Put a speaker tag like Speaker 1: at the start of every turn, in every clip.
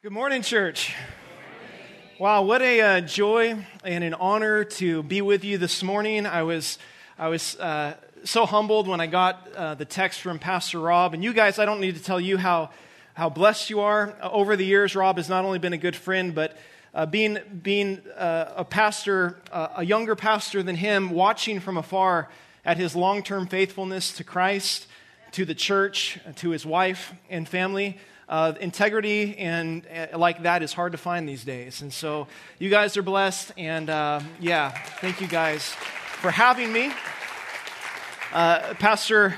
Speaker 1: Good morning, church. Wow, what a uh, joy and an honor to be with you this morning. I was, I was uh, so humbled when I got uh, the text from Pastor Rob. And you guys, I don't need to tell you how, how blessed you are. Uh, over the years, Rob has not only been a good friend, but uh, being, being uh, a pastor, a younger pastor than him, watching from afar at his long term faithfulness to Christ, to the church, to his wife and family. Uh, integrity and uh, like that is hard to find these days. And so you guys are blessed. And uh, yeah, thank you guys for having me. Uh, Pastor.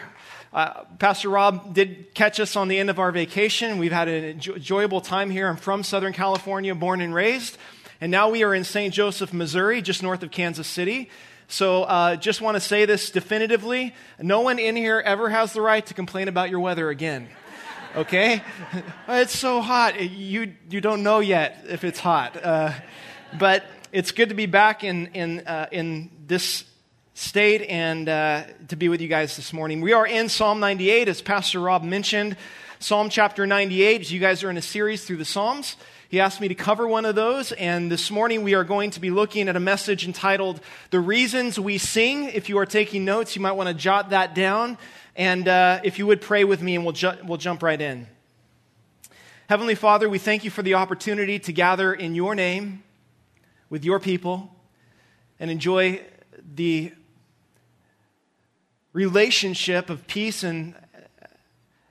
Speaker 1: Uh, Pastor Rob did catch us on the end of our vacation. We've had an enjoyable time here. I'm from Southern California, born and raised. And now we are in St. Joseph, Missouri, just north of Kansas City. So uh, just want to say this definitively no one in here ever has the right to complain about your weather again okay? it's so hot. You, you don't know yet if it's hot. Uh, but it's good to be back in, in, uh, in this state and uh, to be with you guys this morning. We are in Psalm 98, as Pastor Rob mentioned. Psalm chapter 98, you guys are in a series through the Psalms. He asked me to cover one of those, and this morning we are going to be looking at a message entitled The Reasons We Sing. If you are taking notes, you might want to jot that down. And uh, if you would pray with me, and we'll, ju- we'll jump right in. Heavenly Father, we thank you for the opportunity to gather in your name with your people and enjoy the relationship of peace and,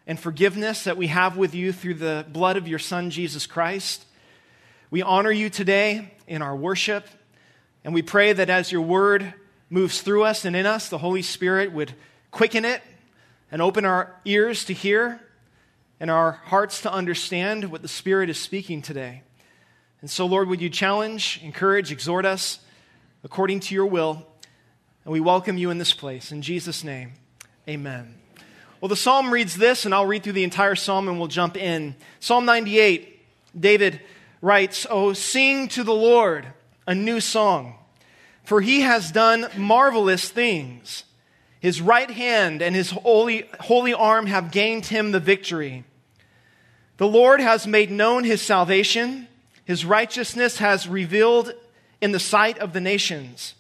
Speaker 1: and forgiveness that we have with you through the blood of your Son, Jesus Christ. We honor you today in our worship, and we pray that as your word moves through us and in us, the Holy Spirit would quicken it and open our ears to hear and our hearts to understand what the Spirit is speaking today. And so, Lord, would you challenge, encourage, exhort us according to your will? And we welcome you in this place. In Jesus' name, amen. Well, the psalm reads this, and I'll read through the entire psalm and we'll jump in. Psalm 98, David writes, Oh, sing to the Lord a new song, for he has done marvelous things. His right hand and his holy, holy arm have gained him the victory. The Lord has made known his salvation. His righteousness has revealed in the sight of the nations.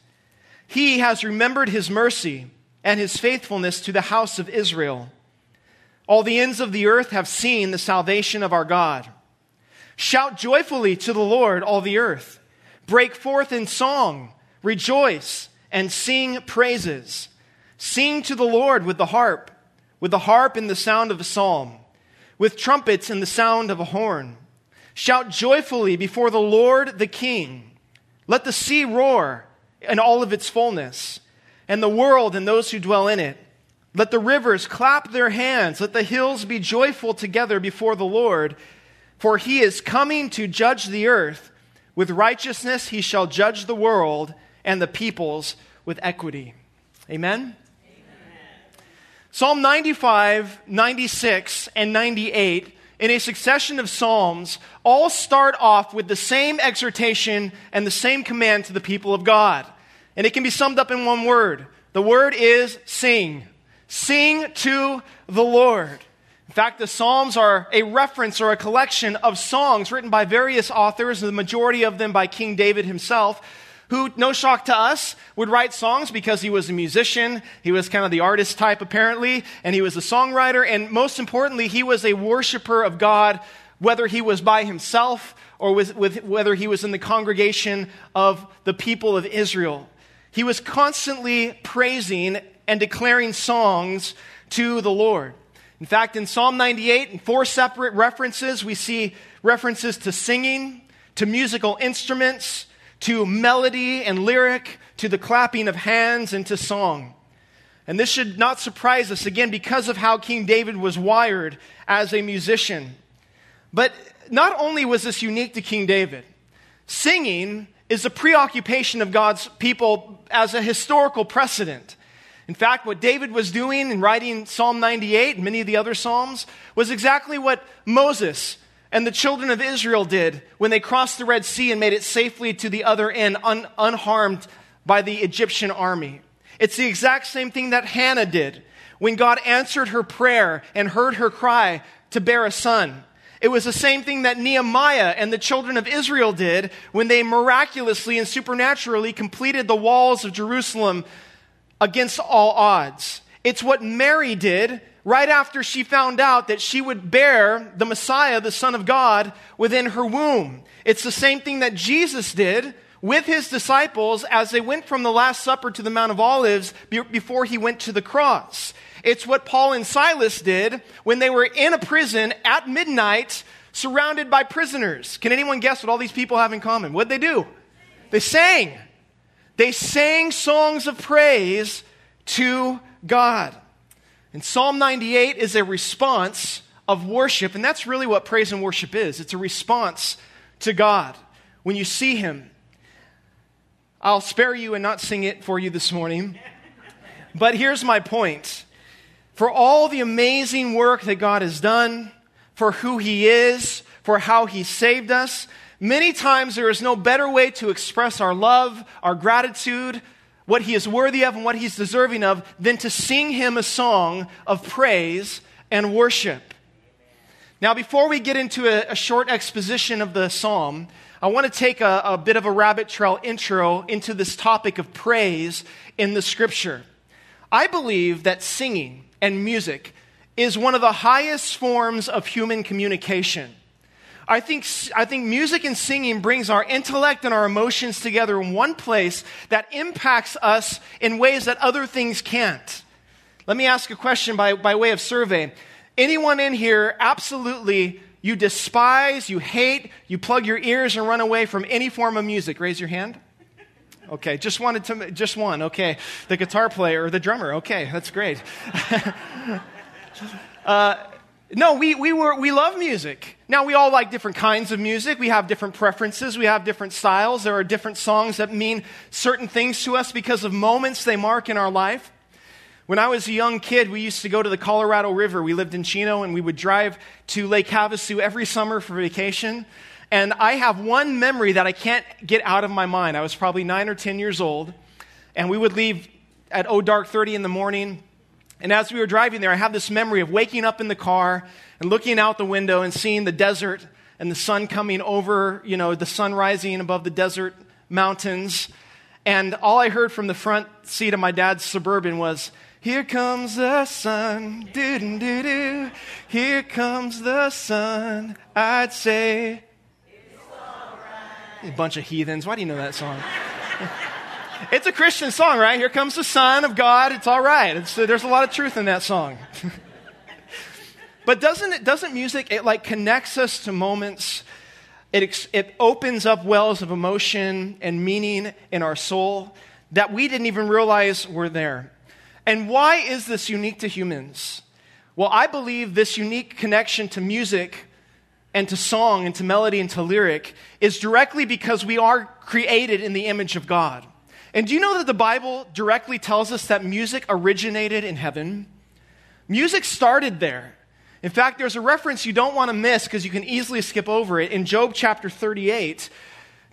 Speaker 1: He has remembered his mercy and his faithfulness to the house of Israel. All the ends of the earth have seen the salvation of our God. Shout joyfully to the Lord, all the earth. Break forth in song, rejoice, and sing praises. Sing to the Lord with the harp, with the harp in the sound of a psalm, with trumpets in the sound of a horn. Shout joyfully before the Lord the King. Let the sea roar in all of its fullness, and the world and those who dwell in it. Let the rivers clap their hands. Let the hills be joyful together before the Lord. For he is coming to judge the earth. With righteousness he shall judge the world and the peoples with equity. Amen. Psalm 95, 96, and 98, in a succession of Psalms, all start off with the same exhortation and the same command to the people of God. And it can be summed up in one word. The word is sing. Sing to the Lord. In fact, the Psalms are a reference or a collection of songs written by various authors, the majority of them by King David himself, who, no shock to us, would write songs because he was a musician. He was kind of the artist type, apparently, and he was a songwriter. And most importantly, he was a worshiper of God, whether he was by himself or with, with, whether he was in the congregation of the people of Israel. He was constantly praising and declaring songs to the Lord. In fact, in Psalm 98, in four separate references, we see references to singing, to musical instruments, to melody and lyric, to the clapping of hands, and to song. And this should not surprise us, again, because of how King David was wired as a musician. But not only was this unique to King David, singing is a preoccupation of God's people as a historical precedent. In fact, what David was doing in writing Psalm 98 and many of the other Psalms was exactly what Moses and the children of Israel did when they crossed the Red Sea and made it safely to the other end un- unharmed by the Egyptian army. It's the exact same thing that Hannah did when God answered her prayer and heard her cry to bear a son. It was the same thing that Nehemiah and the children of Israel did when they miraculously and supernaturally completed the walls of Jerusalem against all odds. It's what Mary did right after she found out that she would bear the Messiah, the Son of God, within her womb. It's the same thing that Jesus did with his disciples as they went from the Last Supper to the Mount of Olives before he went to the cross. It's what Paul and Silas did when they were in a prison at midnight, surrounded by prisoners. Can anyone guess what all these people have in common? What'd they do? They sang. They sang songs of praise to God. And Psalm 98 is a response of worship, and that's really what praise and worship is it's a response to God. When you see Him, I'll spare you and not sing it for you this morning. But here's my point for all the amazing work that God has done, for who He is, for how He saved us, many times there is no better way to express our love, our gratitude, what He is worthy of, and what He's deserving of than to sing Him a song of praise and worship. Now, before we get into a, a short exposition of the psalm, I want to take a, a bit of a rabbit trail intro into this topic of praise in the scripture. I believe that singing and music is one of the highest forms of human communication. I think, I think music and singing brings our intellect and our emotions together in one place that impacts us in ways that other things can't. Let me ask a question by, by way of survey. Anyone in here absolutely you despise, you hate, you plug your ears and run away from any form of music? Raise your hand. Okay, just wanted to, just one. Okay, the guitar player or the drummer. Okay, that's great. uh, no, we, we, were, we love music. Now, we all like different kinds of music. We have different preferences. We have different styles. There are different songs that mean certain things to us because of moments they mark in our life. When I was a young kid, we used to go to the Colorado River. We lived in Chino, and we would drive to Lake Havasu every summer for vacation. And I have one memory that I can't get out of my mind. I was probably nine or 10 years old, and we would leave at oh dark 30 in the morning. And as we were driving there, I have this memory of waking up in the car and looking out the window and seeing the desert and the sun coming over, you know, the sun rising above the desert mountains. And all I heard from the front seat of my dad's Suburban was, here comes the sun, doo doo doo. Here comes the sun. I'd say, a bunch of heathens. Why do you know that song? It's a Christian song, right? Here comes the Son of God. It's all right. It's, there's a lot of truth in that song. but doesn't it? Doesn't music? It like connects us to moments. It, it opens up wells of emotion and meaning in our soul that we didn't even realize were there. And why is this unique to humans? Well, I believe this unique connection to music and to song and to melody and to lyric is directly because we are created in the image of God. And do you know that the Bible directly tells us that music originated in heaven? Music started there. In fact, there's a reference you don't want to miss because you can easily skip over it. In Job chapter 38,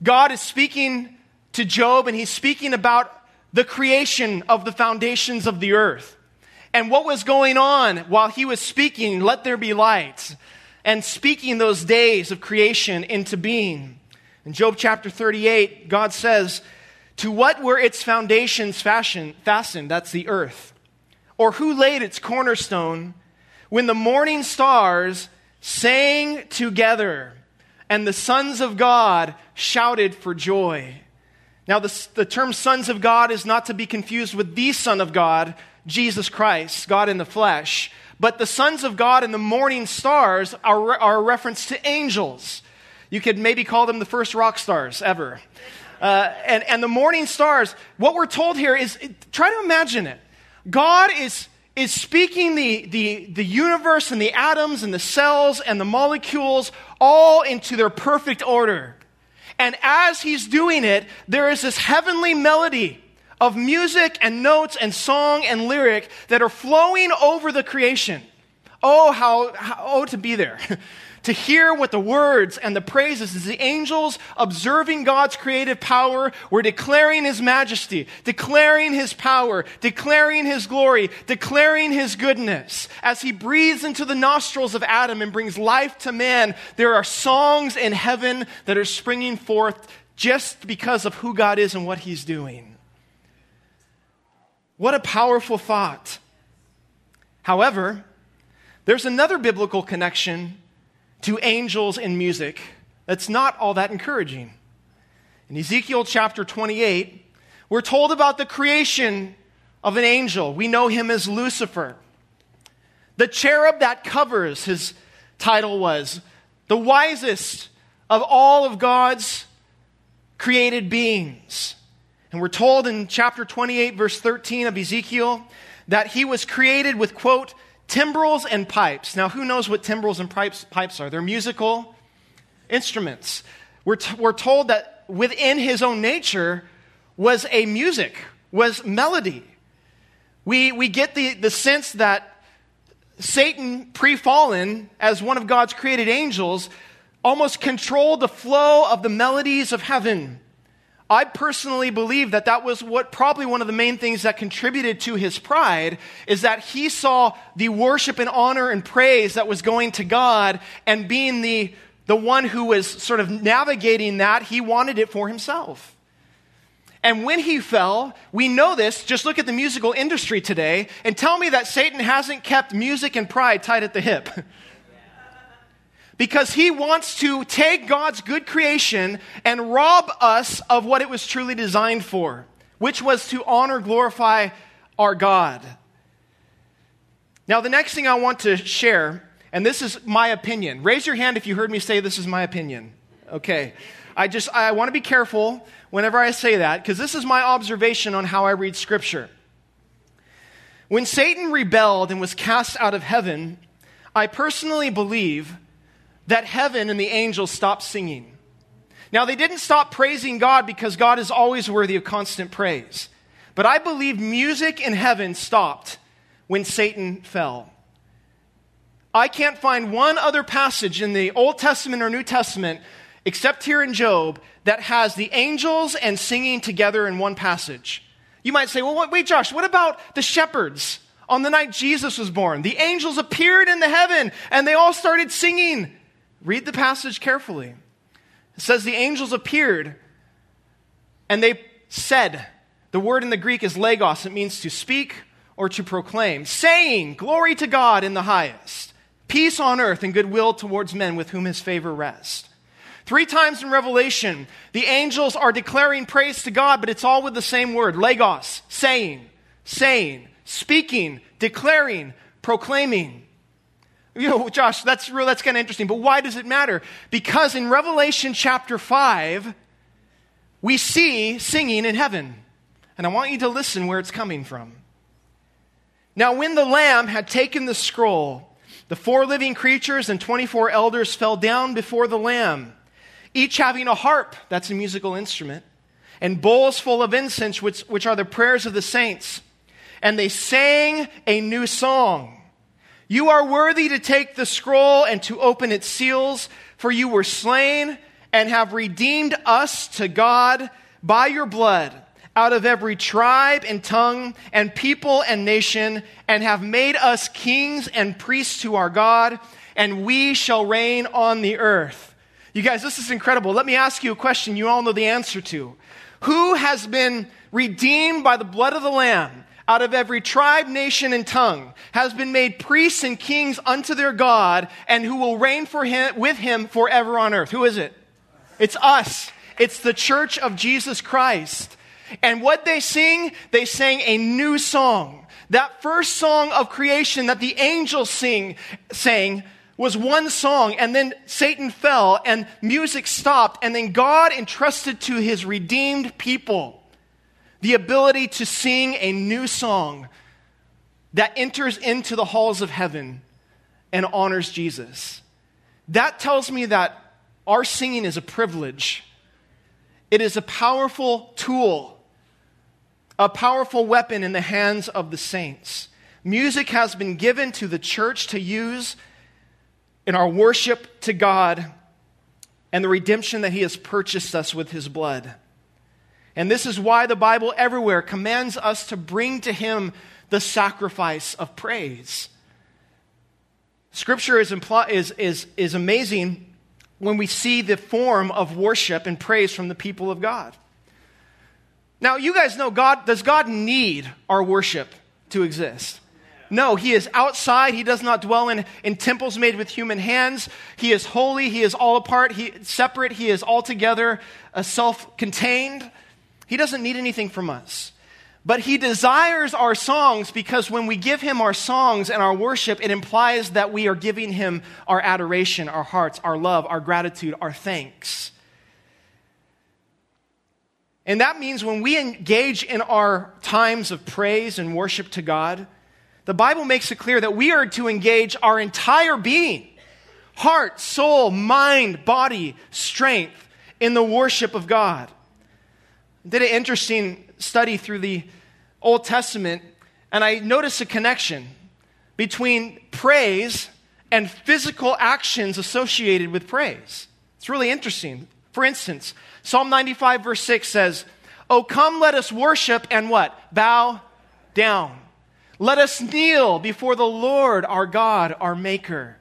Speaker 1: God is speaking to Job and he's speaking about the creation of the foundations of the earth. And what was going on while he was speaking, let there be light, and speaking those days of creation into being. In Job chapter 38, God says, To what were its foundations fastened? That's the earth. Or who laid its cornerstone when the morning stars sang together and the sons of God shouted for joy? Now, the, the term sons of God is not to be confused with the Son of God, Jesus Christ, God in the flesh. But the sons of God and the morning stars are, are a reference to angels. You could maybe call them the first rock stars ever. Uh, and, and the morning stars, what we're told here is try to imagine it. God is, is speaking the, the, the universe and the atoms and the cells and the molecules all into their perfect order. And as he's doing it, there is this heavenly melody of music and notes and song and lyric that are flowing over the creation. Oh, how, how oh, to be there. to hear what the words and the praises as the angels observing God's creative power were declaring his majesty, declaring his power, declaring his glory, declaring his goodness. As he breathes into the nostrils of Adam and brings life to man, there are songs in heaven that are springing forth just because of who God is and what he's doing. What a powerful thought. However, there's another biblical connection to angels and music that's not all that encouraging. In Ezekiel chapter 28, we're told about the creation of an angel. We know him as Lucifer. The cherub that covers, his title was, the wisest of all of God's created beings. And we're told in chapter 28, verse 13 of Ezekiel, that he was created with, quote, timbrels and pipes. Now, who knows what timbrels and pipes, pipes are? They're musical instruments. We're, t- we're told that within his own nature was a music, was melody. We, we get the, the sense that Satan, pre fallen, as one of God's created angels, almost controlled the flow of the melodies of heaven. I personally believe that that was what probably one of the main things that contributed to his pride is that he saw the worship and honor and praise that was going to God and being the, the one who was sort of navigating that, he wanted it for himself. And when he fell, we know this, just look at the musical industry today and tell me that Satan hasn't kept music and pride tied at the hip. because he wants to take God's good creation and rob us of what it was truly designed for, which was to honor, glorify our God. Now, the next thing I want to share, and this is my opinion. Raise your hand if you heard me say this is my opinion. Okay. I just, I want to be careful whenever I say that, because this is my observation on how I read Scripture. When Satan rebelled and was cast out of heaven, I personally believe that heaven and the angels stopped singing. Now, they didn't stop praising God because God is always worthy of constant praise. But I believe music in heaven stopped when Satan fell. I can't find one other passage in the Old Testament or New Testament, except here in Job, that has the angels and singing together in one passage. You might say, well, wait, Josh, what about the shepherds on the night Jesus was born? The angels appeared in the heaven and they all started singing. Read the passage carefully. It says the angels appeared and they said, the word in the Greek is legos, it means to speak or to proclaim, saying, Glory to God in the highest, peace on earth and goodwill towards men with whom his favor rests. Three times in Revelation, the angels are declaring praise to God, but it's all with the same word legos, saying, saying, speaking, declaring, proclaiming. You know, Josh, that's real, that's kind of interesting, but why does it matter? Because in Revelation chapter 5, we see singing in heaven. And I want you to listen where it's coming from. Now, when the Lamb had taken the scroll, the four living creatures and 24 elders fell down before the Lamb, each having a harp, that's a musical instrument, and bowls full of incense, which, which are the prayers of the saints. And they sang a new song you are worthy to take the scroll and to open its seals, for you were slain and have redeemed us to God by your blood out of every tribe and tongue and people and nation, and have made us kings and priests to our God, and we shall reign on the earth. You guys, this is incredible. Let me ask you a question you all know the answer to. Who has been redeemed by the blood of the Lamb? Out of every tribe, nation, and tongue, has been made priests and kings unto their God, and who will reign for him, with him forever on earth. Who is it? It's us. It's the church of Jesus Christ. And what they sing, they sang a new song. That first song of creation that the angels sing, sang was one song, and then Satan fell, and music stopped, and then God entrusted to his redeemed people the ability to sing a new song that enters into the halls of heaven and honors Jesus. That tells me that our singing is a privilege. It is a powerful tool, a powerful weapon in the hands of the saints. Music has been given to the church to use in our worship to God and the redemption that He has purchased us with His blood. And this is why the Bible everywhere commands us to bring to Him the sacrifice of praise. Scripture is, impl- is, is, is amazing when we see the form of worship and praise from the people of God. Now, you guys know God, does God need our worship to exist? No, he is outside. He does not dwell in, in temples made with human hands. He is holy. He is all apart. He separate. He is altogether uh, self-contained. He doesn't need anything from us. But he desires our songs because when we give him our songs and our worship, it implies that we are giving him our adoration, our hearts, our love, our gratitude, our thanks. And that means when we engage in our times of praise and worship to God, the Bible makes it clear that we are to engage our entire being heart, soul, mind, body, strength in the worship of God. Did an interesting study through the Old Testament, and I noticed a connection between praise and physical actions associated with praise. It's really interesting. For instance, Psalm 95, verse 6 says, Oh, come, let us worship and what? Bow down. Let us kneel before the Lord our God, our Maker.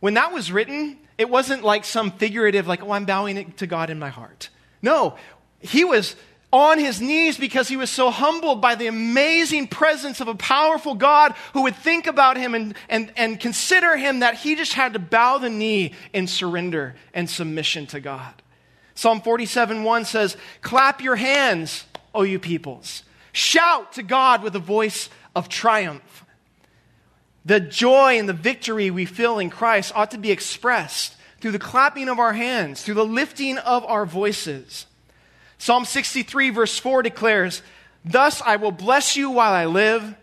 Speaker 1: When that was written, it wasn't like some figurative, like, oh, I'm bowing to God in my heart. No, he was on his knees because he was so humbled by the amazing presence of a powerful God who would think about him and, and, and consider him that he just had to bow the knee in surrender and submission to God. Psalm 47 1 says, Clap your hands, O you peoples. Shout to God with a voice of triumph. The joy and the victory we feel in Christ ought to be expressed through the clapping of our hands, through the lifting of our voices. Psalm 63, verse 4 declares, Thus I will bless you while I live.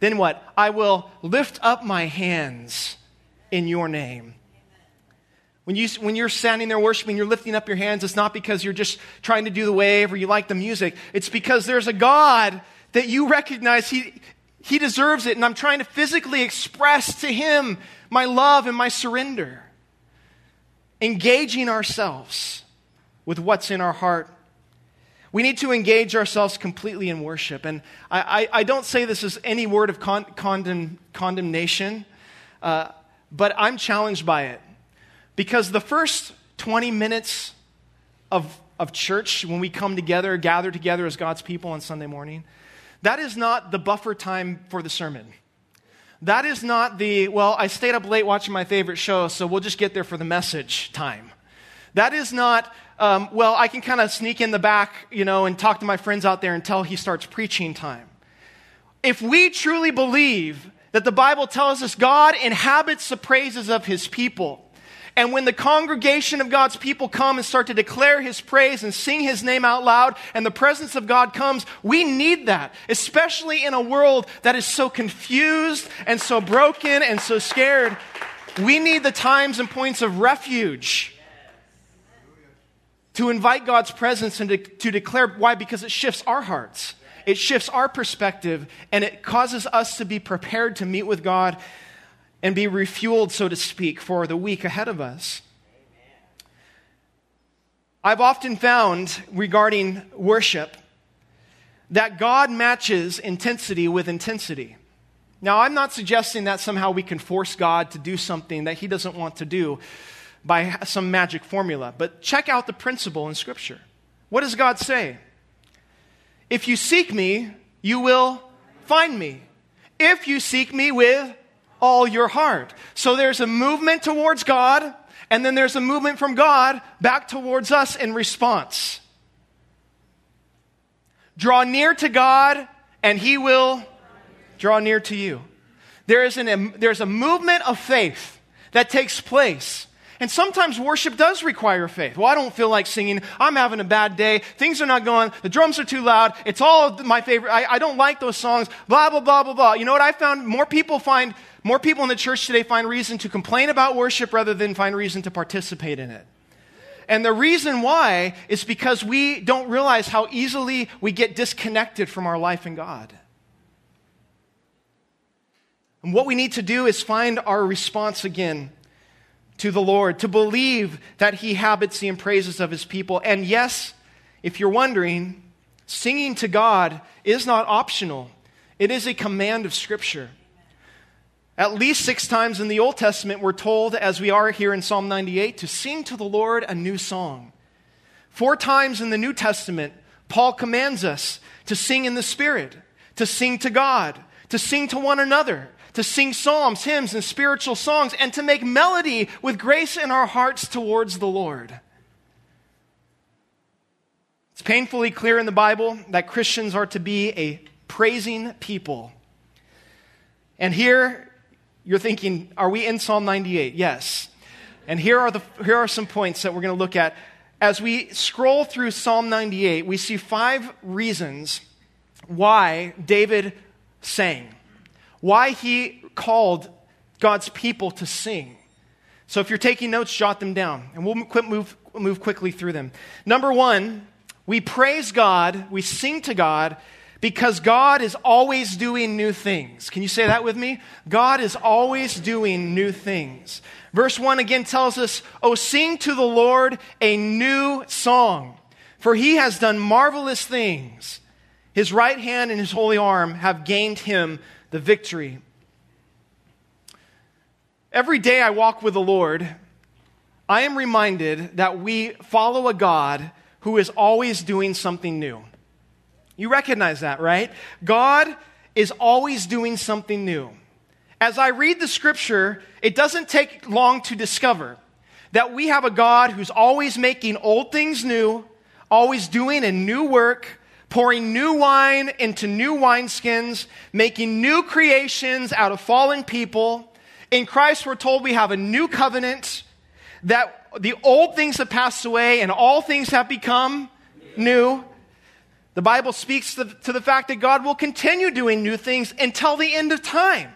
Speaker 1: Then what? I will lift up my hands in your name. When, you, when you're standing there worshiping, you're lifting up your hands, it's not because you're just trying to do the wave or you like the music. It's because there's a God that you recognize He, he deserves it, and I'm trying to physically express to Him my love and my surrender. Engaging ourselves with what's in our heart we need to engage ourselves completely in worship. And I, I, I don't say this as any word of con, condemn, condemnation, uh, but I'm challenged by it. Because the first 20 minutes of, of church, when we come together, gather together as God's people on Sunday morning, that is not the buffer time for the sermon. That is not the, well, I stayed up late watching my favorite show, so we'll just get there for the message time. That is not um, well, I can kind of sneak in the back, you know, and talk to my friends out there until he starts preaching time. If we truly believe that the Bible tells us God inhabits the praises of his people, and when the congregation of God's people come and start to declare his praise and sing his name out loud, and the presence of God comes, we need that, especially in a world that is so confused and so broken and so scared. We need the times and points of refuge to invite God's presence and to, to declare why? Because it shifts our hearts, it shifts our perspective, and it causes us to be prepared to meet with God and be refueled, so to speak, for the week ahead of us. I've often found regarding worship that God matches intensity with intensity. Now, I'm not suggesting that somehow we can force God to do something that He doesn't want to do by some magic formula. But check out the principle in Scripture. What does God say? If you seek me, you will find me. If you seek me with all your heart. So there's a movement towards God, and then there's a movement from God back towards us in response. Draw near to God, and He will draw near to you. There is an, there's a movement of faith that takes place and sometimes worship does require faith. Well, I don't feel like singing. I'm having a bad day. Things are not going. The drums are too loud. It's all my favorite. I, I don't like those songs. Blah, blah, blah, blah, blah. You know what I found? More people find, more people in the church today find reason to complain about worship rather than find reason to participate in it. And the reason why is because we don't realize how easily we get disconnected from our life in God. And what we need to do is find our response again to the Lord, to believe that he habits the praises of his people. And yes, if you're wondering, singing to God is not optional, it is a command of Scripture. At least six times in the Old Testament, we're told, as we are here in Psalm 98, to sing to the Lord a new song. Four times in the New Testament, Paul commands us to sing in the Spirit, to sing to God, to sing to one another, to sing psalms, hymns, and spiritual songs, and to make melody with grace in our hearts towards the Lord. It's painfully clear in the Bible that Christians are to be a praising people. And here you're thinking, are we in Psalm 98? Yes. And here are, the, here are some points that we're going to look at. As we scroll through Psalm 98, we see five reasons why David sang, why he called God's people to sing. So if you're taking notes, jot them down, and we'll move, move quickly through them. Number one, we praise God, we sing to God because God is always doing new things. Can you say that with me? God is always doing new things. Verse 1 again tells us, Oh, sing to the Lord a new song, for he has done marvelous things. His right hand and his holy arm have gained him the victory. Every day I walk with the Lord, I am reminded that we follow a God who is always doing something new. You recognize that, right? God is always doing something new. As I read the scripture, it doesn't take long to discover that we have a God who's always making old things new, always doing a new work, pouring new wine into new wineskins, making new creations out of fallen people. In Christ, we're told we have a new covenant, that the old things have passed away and all things have become new. The Bible speaks to, to the fact that God will continue doing new things until the end of time.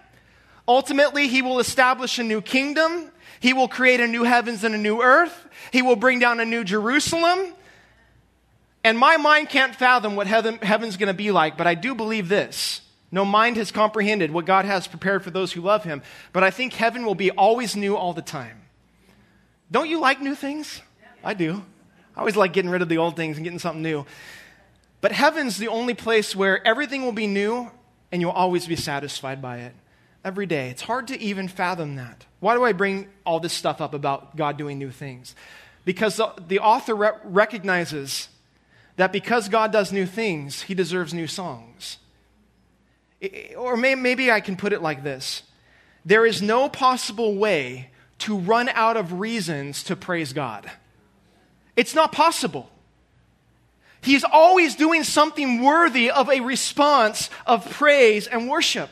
Speaker 1: Ultimately, He will establish a new kingdom. He will create a new heavens and a new earth. He will bring down a new Jerusalem. And my mind can't fathom what heaven, heaven's going to be like, but I do believe this. No mind has comprehended what God has prepared for those who love Him. But I think heaven will be always new all the time. Don't you like new things? I do. I always like getting rid of the old things and getting something new. But heaven's the only place where everything will be new and you'll always be satisfied by it every day. It's hard to even fathom that. Why do I bring all this stuff up about God doing new things? Because the, the author re- recognizes that because God does new things, he deserves new songs. Or maybe I can put it like this there is no possible way to run out of reasons to praise God. It's not possible. He's always doing something worthy of a response of praise and worship.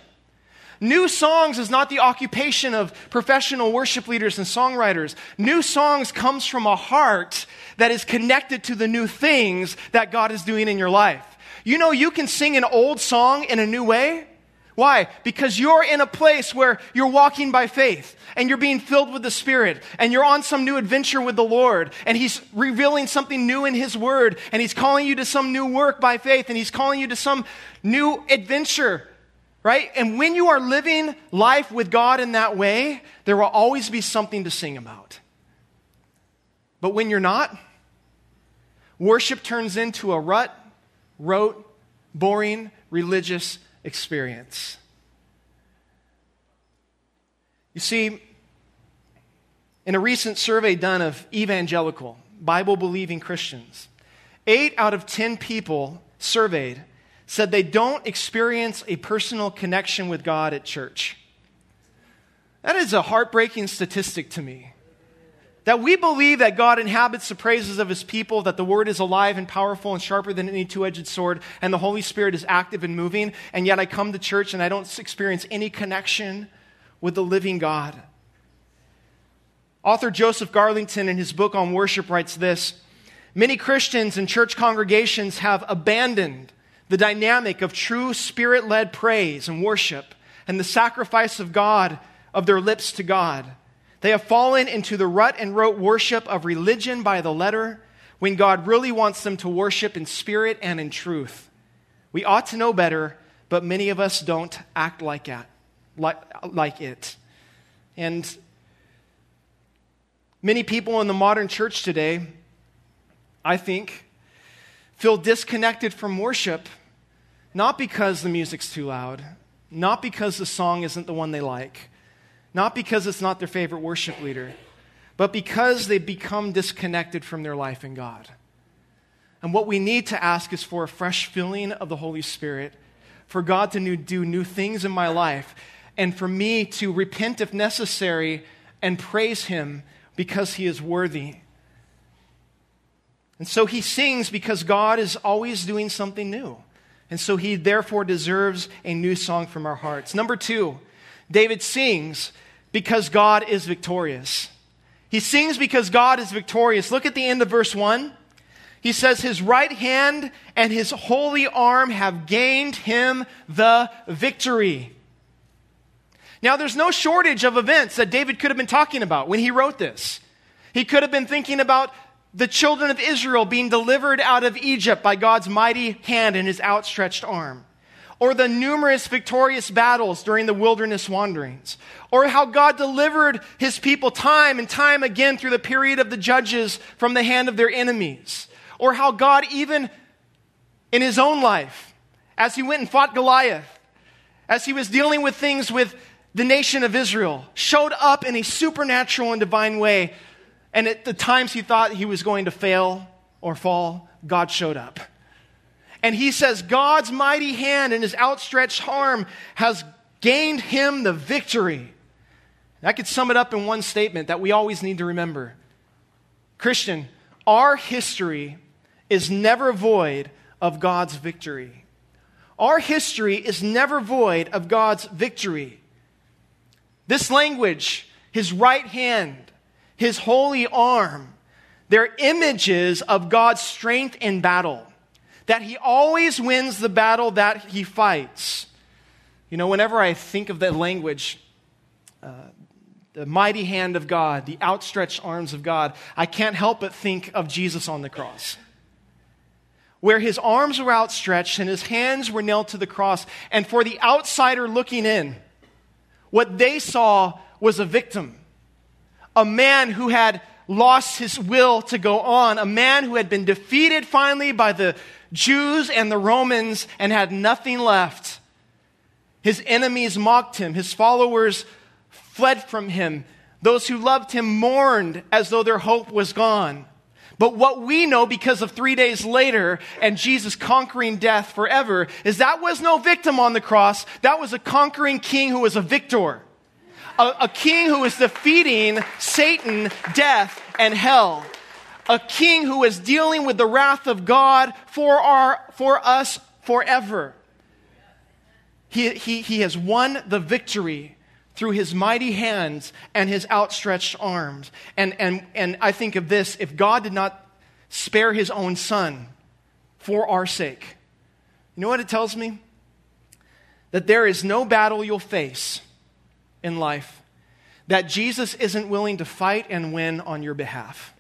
Speaker 1: New songs is not the occupation of professional worship leaders and songwriters. New songs comes from a heart that is connected to the new things that God is doing in your life. You know, you can sing an old song in a new way. Why? Because you're in a place where you're walking by faith and you're being filled with the Spirit and you're on some new adventure with the Lord and He's revealing something new in His Word and He's calling you to some new work by faith and He's calling you to some new adventure, right? And when you are living life with God in that way, there will always be something to sing about. But when you're not, worship turns into a rut, rote, boring, religious experience. You see, in a recent survey done of evangelical, Bible believing Christians, eight out of 10 people surveyed said they don't experience a personal connection with God at church. That is a heartbreaking statistic to me. That we believe that God inhabits the praises of his people, that the word is alive and powerful and sharper than any two edged sword, and the Holy Spirit is active and moving, and yet I come to church and I don't experience any connection with the living God. Author Joseph Garlington, in his book on worship, writes this Many Christians and church congregations have abandoned the dynamic of true spirit led praise and worship and the sacrifice of God, of their lips to God. They have fallen into the rut and rote worship of religion by the letter when God really wants them to worship in spirit and in truth. We ought to know better, but many of us don't act like, it. Like, like it. And Many people in the modern church today, I think, feel disconnected from worship, not because the music's too loud, not because the song isn't the one they like, not because it's not their favorite worship leader, but because they've become disconnected from their life in God. And what we need to ask is for a fresh filling of the Holy Spirit, for God to new, do new things in my life, and for me to repent if necessary and praise Him because He is worthy. And so He sings because God is always doing something new. And so He therefore deserves a new song from our hearts. Number two, David sings because God is victorious. He sings because God is victorious. Look at the end of verse 1. He says, His right hand and his holy arm have gained him the victory. Now, there's no shortage of events that David could have been talking about when he wrote this. He could have been thinking about the children of Israel being delivered out of Egypt by God's mighty hand and his outstretched arm, or the numerous victorious battles during the wilderness wanderings, or how God delivered his people time and time again through the period of the judges from the hand of their enemies, or how God, even in his own life, as he went and fought Goliath, as he was dealing with things with the nation of Israel, showed up in a supernatural and divine way. And at the times he thought he was going to fail or fall, God showed up. And he says, God's mighty hand and his outstretched arm has gained him the victory. I could sum it up in one statement that we always need to remember. Christian, our history is never void of God's victory. Our history is never void of God's victory. This language, his right hand, his holy arm, they're images of God's strength in battle. That he always wins the battle that he fights. You know, whenever I think of that language, uh, the mighty hand of God, the outstretched arms of God, I can't help but think of Jesus on the cross where his arms were outstretched and his hands were nailed to the cross. And for the outsider looking in, what they saw was a victim, a man who had lost his will to go on, a man who had been defeated finally by the Jews and the Romans and had nothing left. His enemies mocked him, his followers fled from him. Those who loved him mourned as though their hope was gone. But what we know because of three days later and Jesus conquering death forever is that was no victim on the cross. That was a conquering king who was a victor. A, a king who is defeating Satan, death, and hell. A king who is dealing with the wrath of God for, our, for us forever. He, he, he has won the victory through his mighty hands and his outstretched arms. And, and, and I think of this if God did not spare his own son for our sake, you know what it tells me? That there is no battle you'll face in life that Jesus isn't willing to fight and win on your behalf.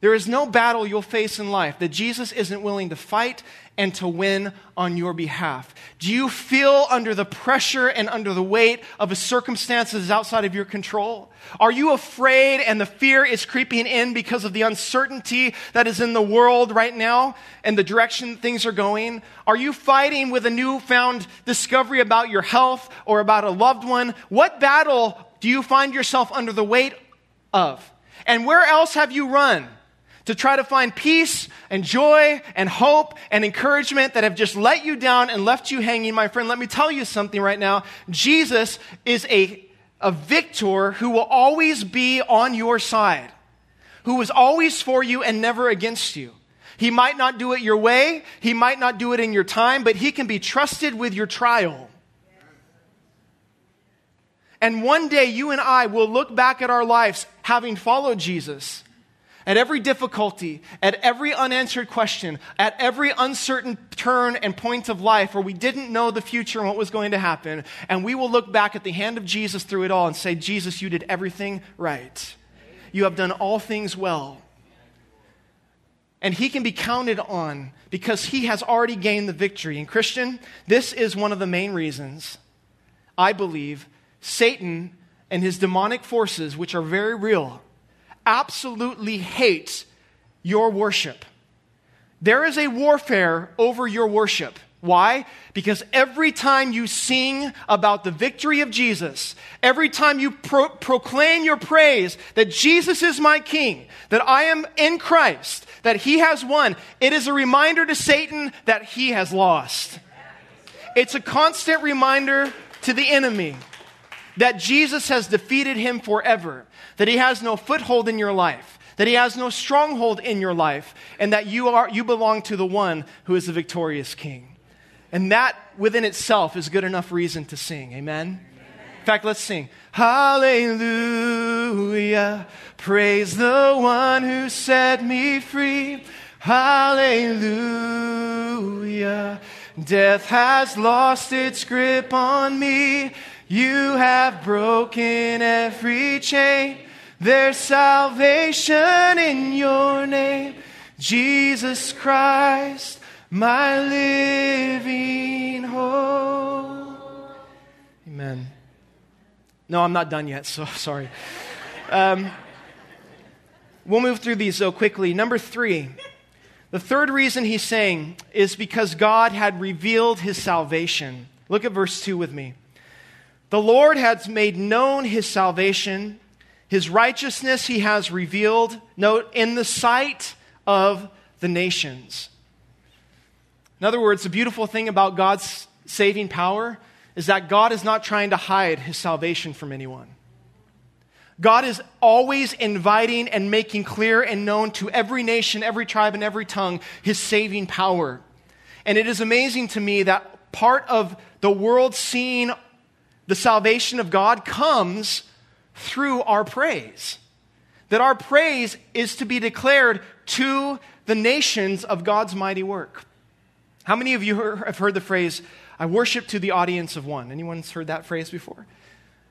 Speaker 1: There is no battle you'll face in life that Jesus isn't willing to fight and to win on your behalf. Do you feel under the pressure and under the weight of a circumstance that is outside of your control? Are you afraid and the fear is creeping in because of the uncertainty that is in the world right now and the direction things are going? Are you fighting with a newfound discovery about your health or about a loved one? What battle do you find yourself under the weight of? And where else have you run? To try to find peace and joy and hope and encouragement that have just let you down and left you hanging, my friend, let me tell you something right now. Jesus is a, a victor who will always be on your side, who is always for you and never against you. He might not do it your way, he might not do it in your time, but he can be trusted with your trial. And one day you and I will look back at our lives having followed Jesus at every difficulty, at every unanswered question, at every uncertain turn and point of life where we didn't know the future and what was going to happen, and we will look back at the hand of Jesus through it all and say, Jesus, you did everything right. You have done all things well. And he can be counted on because he has already gained the victory. And, Christian, this is one of the main reasons I believe Satan and his demonic forces, which are very real, absolutely hate your worship. There is a warfare over your worship. Why? Because every time you sing about the victory of Jesus, every time you pro- proclaim your praise that Jesus is my King, that I am in Christ, that He has won, it is a reminder to Satan that he has lost. It's a constant reminder to the enemy that Jesus has defeated him forever, that He has no foothold in your life that he has no stronghold in your life, and that you, are, you belong to the one who is the victorious king. And that within itself is good enough reason to sing. Amen? In fact, let's sing. Hallelujah. Praise the one who set me free. Hallelujah. Death has lost its grip on me. You have broken every chain. There's salvation in your name, Jesus Christ my living hope. Amen. No, I'm not done yet, so sorry. Um, we'll move through these so quickly. Number three, the third reason he's saying is because God had revealed his salvation. Look at verse 2 with me. The Lord has made known his salvation, his righteousness he has revealed, note, in the sight of the nations. In other words, the beautiful thing about God's saving power is that God is not trying to hide his salvation from anyone. God is always inviting and making clear and known to every nation, every tribe, and every tongue his saving power. And it is amazing to me that part of the world seeing the salvation of God comes through our praise. That our praise is to be declared to the nations of God's mighty work. How many of you have heard the phrase, I worship to the audience of one? Anyone's heard that phrase before?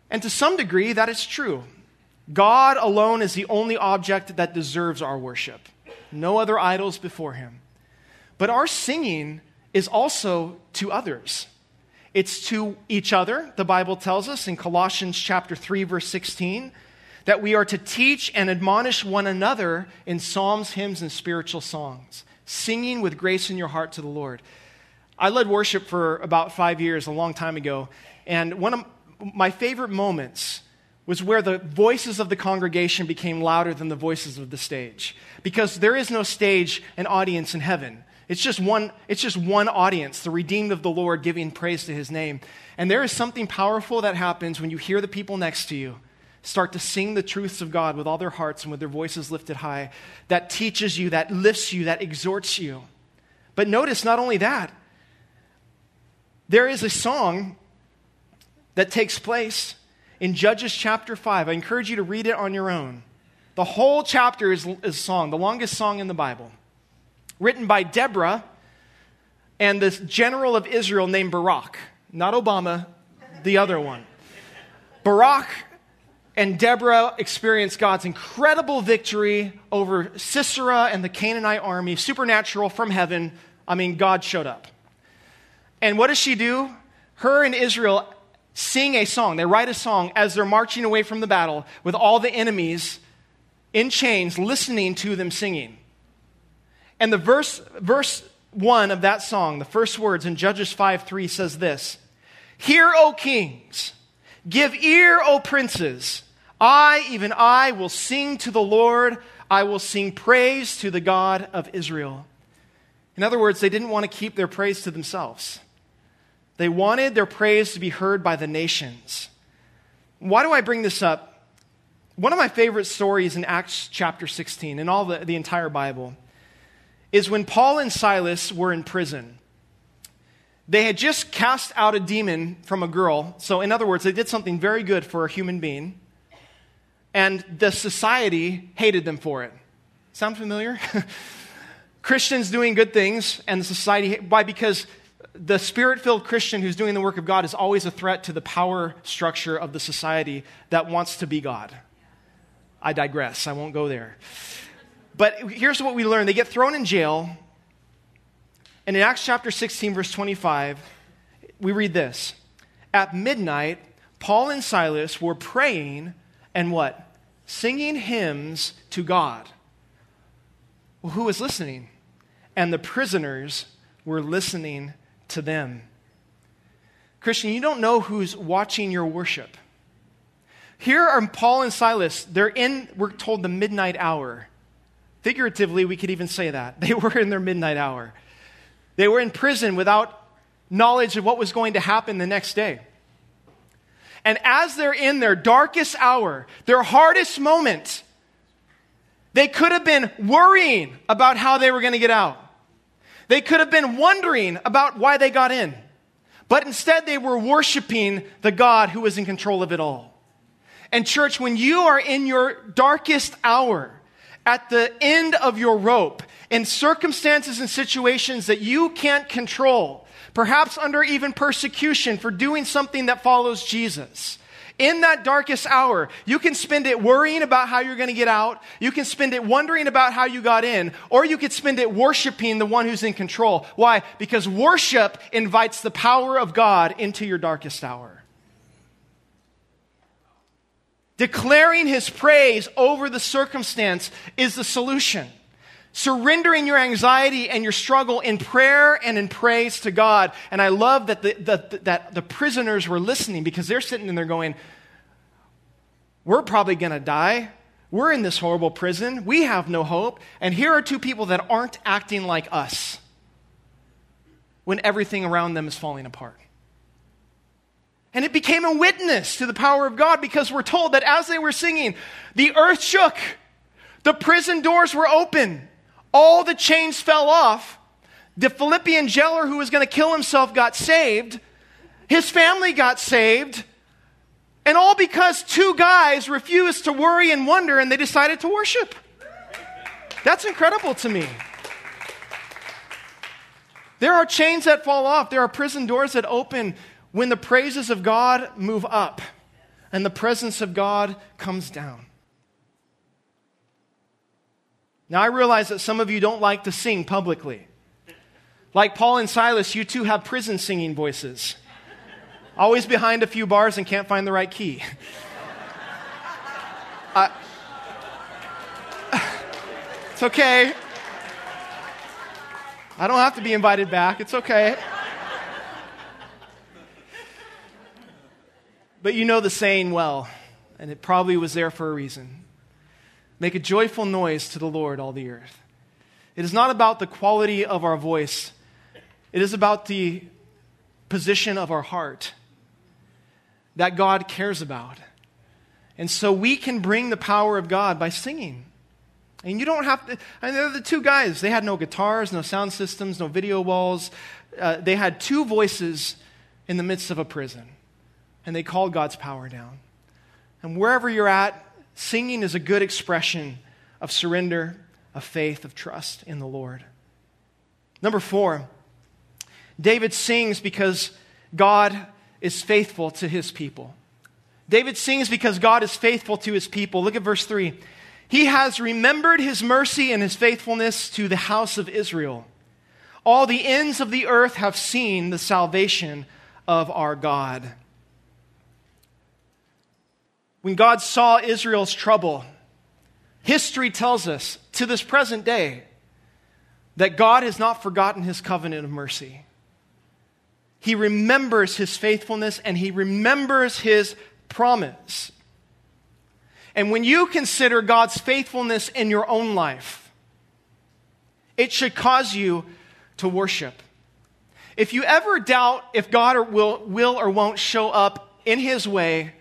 Speaker 1: And to some degree, that is true. God alone is the only object that deserves our worship, no other idols before him. But our singing is also to others. It's to each other, the Bible tells us in Colossians chapter 3 verse 16, that we are to teach and admonish one another in psalms, hymns and spiritual songs singing with grace in your heart to the Lord. I led worship for about five years, a long time ago, and one of my favorite moments was where the voices of the congregation became louder than the voices of the stage. Because there is no stage and audience in heaven. It's just one, it's just one audience, the redeemed of the Lord giving praise to his name. And there is something powerful that happens when you hear the people next to you start to sing the truths of God with all their hearts and with their voices lifted high, that teaches you, that lifts you, that exhorts you. But notice not only that, there is a song that takes place in Judges chapter 5. I encourage you to read it on your own. The whole chapter is, is a song, the longest song in the Bible, written by Deborah and this general of Israel named Barak. Not Obama, the other one. Barak and Deborah experienced God's incredible victory over Sisera and the Canaanite army, supernatural from heaven. I mean, God showed up. And what does she do? Her and Israel sing a song. They write a song as they're marching away from the battle with all the enemies in chains listening to them singing. And the verse, verse 1 of that song, the first words in Judges 5 3 says this Hear, O kings, give ear, O princes. I, even I, will sing to the Lord. I will sing praise to the God of Israel. In other words, they didn't want to keep their praise to themselves. They wanted their praise to be heard by the nations. Why do I bring this up? One of my favorite stories in Acts chapter 16, in all the, the entire Bible, is when Paul and Silas were in prison. They had just cast out a demon from a girl. So, in other words, they did something very good for a human being and the society hated them for it. Sound familiar? Christians doing good things, and the society, why? Because the spirit filled Christian who's doing the work of God is always a threat to the power structure of the society that wants to be God. I digress, I won't go there. But here's what we learn they get thrown in jail, and in Acts chapter 16, verse 25, we read this At midnight, Paul and Silas were praying and what? Singing hymns to God. Well, who was listening? And the prisoners were listening to them. Christian, you don't know who's watching your worship. Here are Paul and Silas. They're in, we're told, the midnight hour. Figuratively, we could even say that. They were in their midnight hour. They were in prison without knowledge of what was going to happen the next day. And as they're in their darkest hour, their hardest moment, they could have been worrying about how they were going to get out. They could have been wondering about why they got in. But instead, they were worshiping the God who was in control of it all. And, church, when you are in your darkest hour, at the end of your rope, in circumstances and situations that you can't control, perhaps under even persecution for doing something that follows Jesus, in that darkest hour, you can spend it worrying about how you're going to get out. You can spend it wondering about how you got in, or you could spend it worshiping the one who's in control. Why? Because worship invites the power of God into your darkest hour. Declaring his praise over the circumstance is the solution surrendering your anxiety and your struggle in prayer and in praise to God. And I love that the, the, that the prisoners were listening because they're sitting there going, We're probably going to die. We're in this horrible prison. We have no hope. And here are two people that aren't acting like us when everything around them is falling apart. And it became a witness to the power of God because we're told that as they were singing, the earth shook, the prison doors were open, all the chains fell off. The Philippian jailer who was going to kill himself got saved. His family got saved. And all because two guys refused to worry and wonder and they decided to worship. That's incredible to me. There are chains that fall off, there are prison doors that open when the praises of God move up and the presence of God comes down. Now, I realize that some of you don't like to sing publicly. Like Paul and Silas, you too have prison singing voices. Always behind a few bars and can't find the right key. Uh, it's okay. I don't have to be invited back. It's okay. But you know the saying well, and it probably was there for a reason. Make a joyful noise to the Lord, all the earth. It is not about the quality of our voice, it is about the position of our heart that God cares about. And so we can bring the power of God by singing. And you don't have to, and they're the two guys. They had no guitars, no sound systems, no video walls. Uh, they had two voices in the midst of a prison. And they called God's power down. And wherever you're at, Singing is a good expression of surrender, of faith, of trust in the Lord. Number four, David sings because God is faithful to his people. David sings because God is faithful to his people. Look at verse 3. He has remembered his mercy and his faithfulness to the house of Israel. All the ends of the earth have seen the salvation of our God. When God saw Israel's trouble, history tells us to this present day that God has not forgotten his covenant of mercy. He remembers his faithfulness and he remembers his promise. And when you consider God's faithfulness in your own life, it should cause you to worship. If you ever doubt if God will, will or won't show up in his way,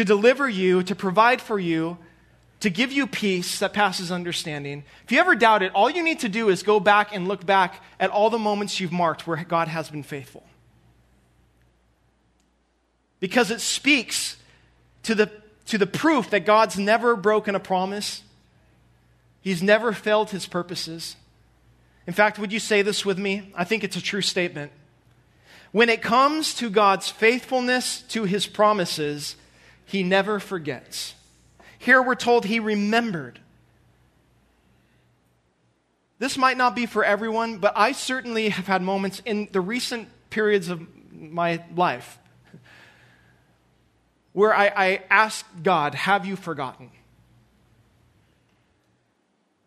Speaker 1: to deliver you, to provide for you, to give you peace that passes understanding. If you ever doubt it, all you need to do is go back and look back at all the moments you've marked where God has been faithful. Because it speaks to the, to the proof that God's never broken a promise, He's never failed His purposes. In fact, would you say this with me? I think it's a true statement. When it comes to God's faithfulness to His promises, he never forgets. Here we're told he remembered. This might not be for everyone, but I certainly have had moments in the recent periods of my life where I, I ask God, Have you forgotten?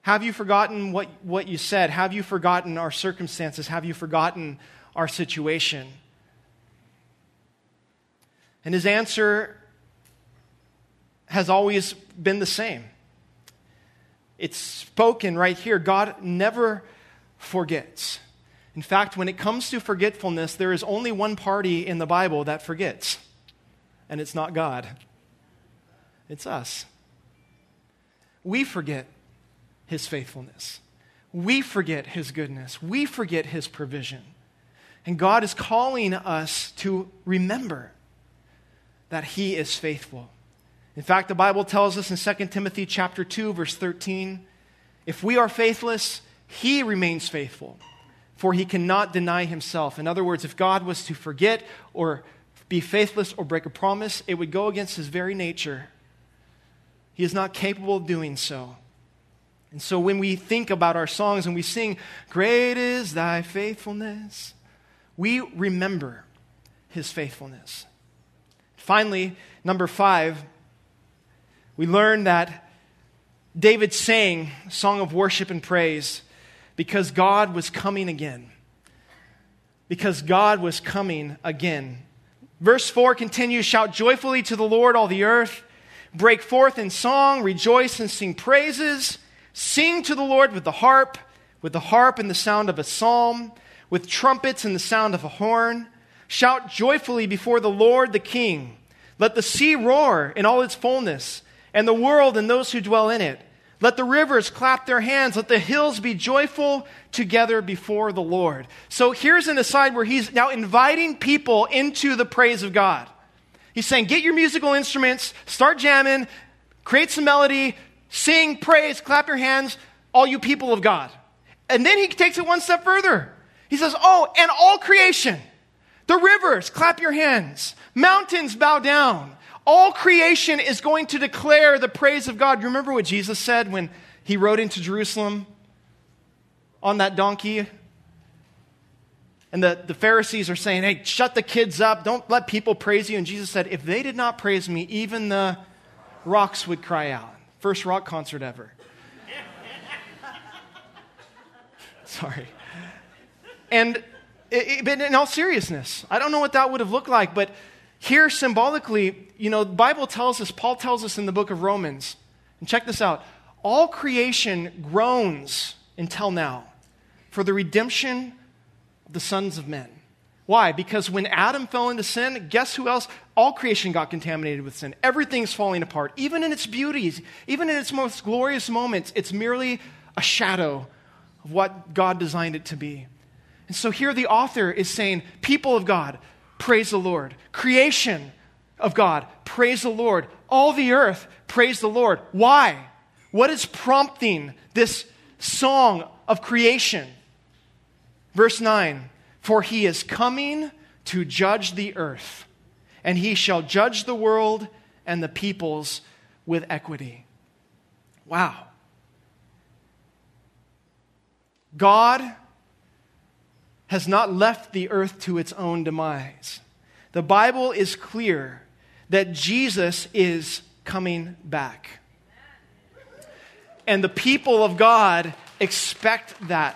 Speaker 1: Have you forgotten what, what you said? Have you forgotten our circumstances? Have you forgotten our situation? And his answer has always been the same. It's spoken right here. God never forgets. In fact, when it comes to forgetfulness, there is only one party in the Bible that forgets, and it's not God, it's us. We forget his faithfulness, we forget his goodness, we forget his provision. And God is calling us to remember that he is faithful. In fact, the Bible tells us in 2 Timothy chapter 2 verse 13, if we are faithless, he remains faithful, for he cannot deny himself. In other words, if God was to forget or be faithless or break a promise, it would go against his very nature. He is not capable of doing so. And so when we think about our songs and we sing, Great is thy faithfulness, we remember his faithfulness. Finally, number five, we learn that David sang a song of worship and praise because God was coming again. Because God was coming again. Verse 4 continues Shout joyfully to the Lord, all the earth. Break forth in song, rejoice and sing praises. Sing to the Lord with the harp, with the harp and the sound of a psalm, with trumpets and the sound of a horn. Shout joyfully before the Lord the King. Let the sea roar in all its fullness, and the world and those who dwell in it. Let the rivers clap their hands. Let the hills be joyful together before the Lord. So here's an aside where he's now inviting people into the praise of God. He's saying, Get your musical instruments, start jamming, create some melody, sing, praise, clap your hands, all you people of God. And then he takes it one step further. He says, Oh, and all creation, the rivers, clap your hands, mountains, bow down. All creation is going to declare the praise of God. Remember what Jesus said when he rode into Jerusalem on that donkey? And the, the Pharisees are saying, Hey, shut the kids up. Don't let people praise you. And Jesus said, If they did not praise me, even the rocks would cry out. First rock concert ever. Sorry. And but in all seriousness, I don't know what that would have looked like, but here symbolically, you know, the Bible tells us, Paul tells us in the book of Romans, and check this out all creation groans until now for the redemption of the sons of men. Why? Because when Adam fell into sin, guess who else? All creation got contaminated with sin. Everything's falling apart. Even in its beauties, even in its most glorious moments, it's merely a shadow of what God designed it to be. And so here the author is saying, People of God, praise the Lord. Creation of God, praise the Lord. All the earth, praise the Lord. Why? What is prompting this song of creation? Verse 9 For he is coming to judge the earth, and he shall judge the world and the peoples with equity. Wow. God has not left the earth to its own demise. The Bible is clear that Jesus is coming back. And the people of God expect that.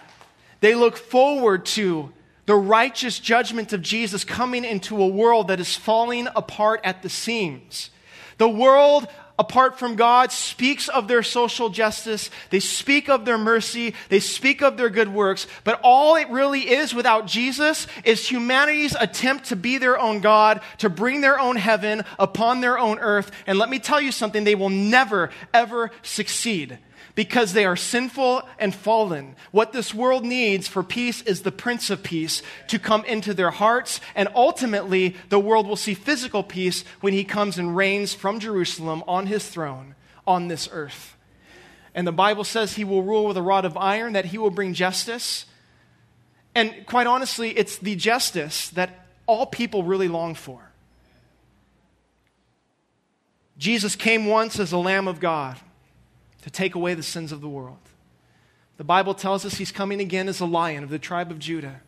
Speaker 1: They look forward to the righteous judgment of Jesus coming into a world that is falling apart at the seams. The world apart from God speaks of their social justice, they speak of their mercy, they speak of their good works, but all it really is without Jesus is humanity's attempt to be their own God, to bring their own heaven upon their own earth. And let me tell you something, they will never, ever succeed because they are sinful and fallen. What this world needs for peace is the Prince of Peace to come into their hearts, and ultimately, the world will see physical peace when he comes and reigns from Jerusalem on his throne on this earth. And the Bible says he will rule with a rod of iron, that he will bring justice. And quite honestly, it's the justice that all people really long for. Jesus came once as a Lamb of God to take away the sins of the world. The Bible tells us he's coming again as a lion of the tribe of Judah.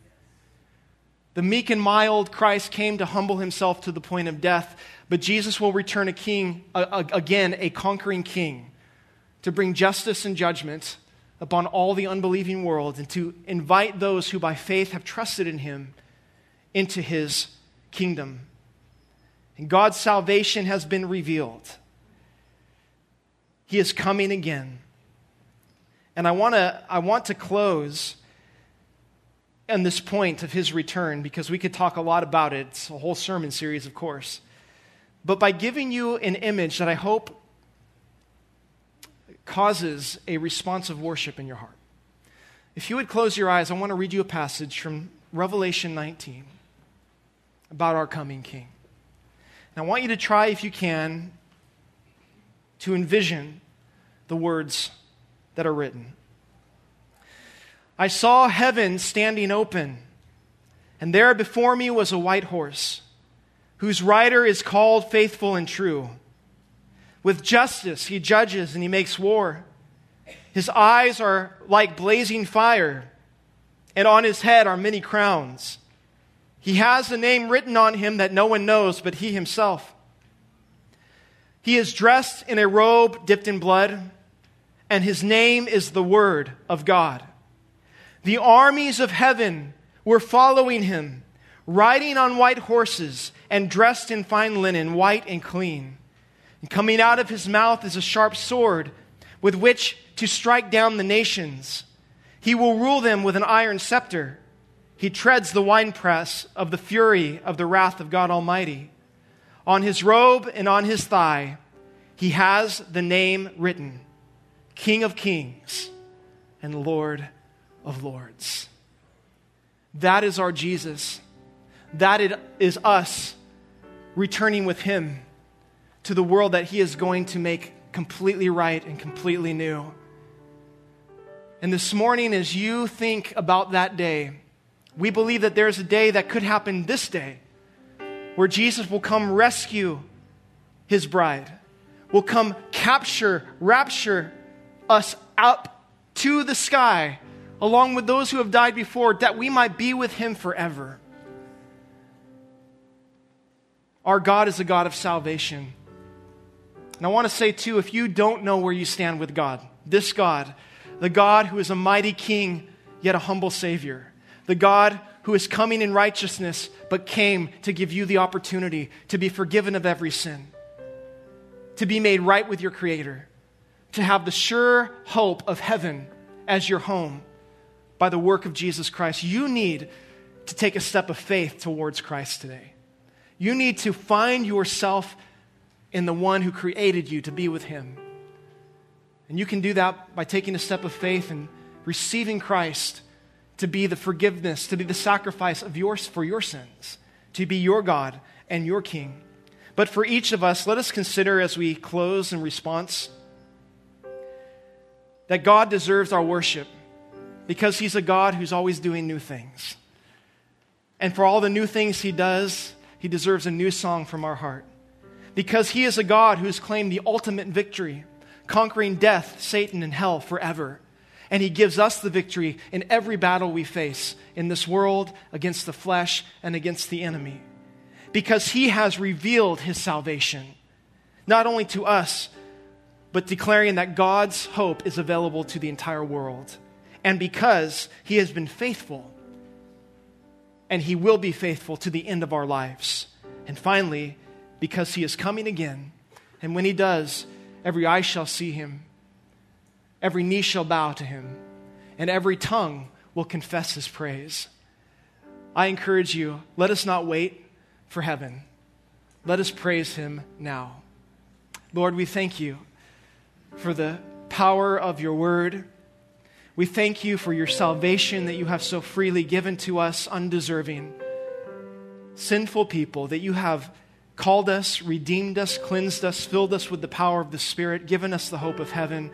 Speaker 1: The meek and mild Christ came to humble himself to the point of death, but Jesus will return a king, again, a conquering king, to bring justice and judgment upon all the unbelieving world and to invite those who by faith have trusted in him into his kingdom. And God's salvation has been revealed. He is coming again. And I, wanna, I want to close on this point of his return because we could talk a lot about it. It's a whole sermon series, of course. But by giving you an image that I hope causes a response of worship in your heart. If you would close your eyes, I want to read you a passage from Revelation 19 about our coming King. And I want you to try, if you can, to envision the words that are written. I saw heaven standing open, and there before me was a white horse, whose rider is called Faithful and True. With justice he judges and he makes war. His eyes are like blazing fire, and on his head are many crowns. He has a name written on him that no one knows but he himself. He is dressed in a robe dipped in blood, and his name is the Word of God. The armies of heaven were following him, riding on white horses and dressed in fine linen, white and clean. And coming out of his mouth is a sharp sword with which to strike down the nations. He will rule them with an iron scepter. He treads the winepress of the fury of the wrath of God Almighty. On his robe and on his thigh, he has the name written King of Kings and Lord of Lords. That is our Jesus. That is us returning with him to the world that he is going to make completely right and completely new. And this morning, as you think about that day, we believe that there's a day that could happen this day where Jesus will come rescue his bride, will come capture, rapture us up to the sky along with those who have died before, that we might be with him forever. Our God is a God of salvation. And I want to say, too, if you don't know where you stand with God, this God, the God who is a mighty king, yet a humble Savior, the God who is coming in righteousness, but came to give you the opportunity to be forgiven of every sin, to be made right with your Creator, to have the sure hope of heaven as your home by the work of Jesus Christ, you need to take a step of faith towards Christ today. You need to find yourself in the one who created you to be with him. And you can do that by taking a step of faith and receiving Christ to be the forgiveness, to be the sacrifice of yours for your sins, to be your God and your King. But for each of us, let us consider as we close in response that God deserves our worship because He's a God who's always doing new things. And for all the new things He does, He deserves a new song from our heart. Because He is a God who's claimed the ultimate victory, conquering death, Satan, and hell forever. And He gives us the victory in every battle we face in this world against the flesh and against the enemy. Because He has revealed His salvation, not only to us, but declaring that God's hope is available to the entire world and because he has been faithful. And he will be faithful to the end of our lives. And finally, because he is coming again. And when he does, every eye shall see him, every knee shall bow to him, and every tongue will confess his praise. I encourage you, let us not wait for heaven. Let us praise him now. Lord, we thank you for the power of your word. We thank you for your salvation that you have so freely given to us, undeserving, sinful people, that you have called us, redeemed us, cleansed us, filled us with the power of the Spirit, given us the hope of heaven,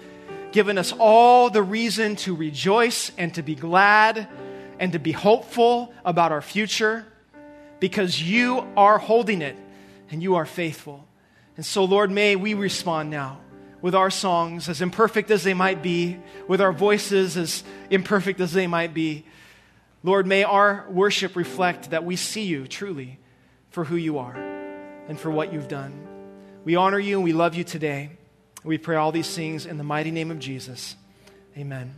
Speaker 1: given us all the reason to rejoice and to be glad and to be hopeful about our future because you are holding it and you are faithful. And so, Lord, may we respond now with our songs, as imperfect as they might be, with our voices, as imperfect as they might be. Lord, may our worship reflect that we see you truly for who you are and for what you've done. We honor you and we love you today. We pray all these things in the mighty name of Jesus. Amen.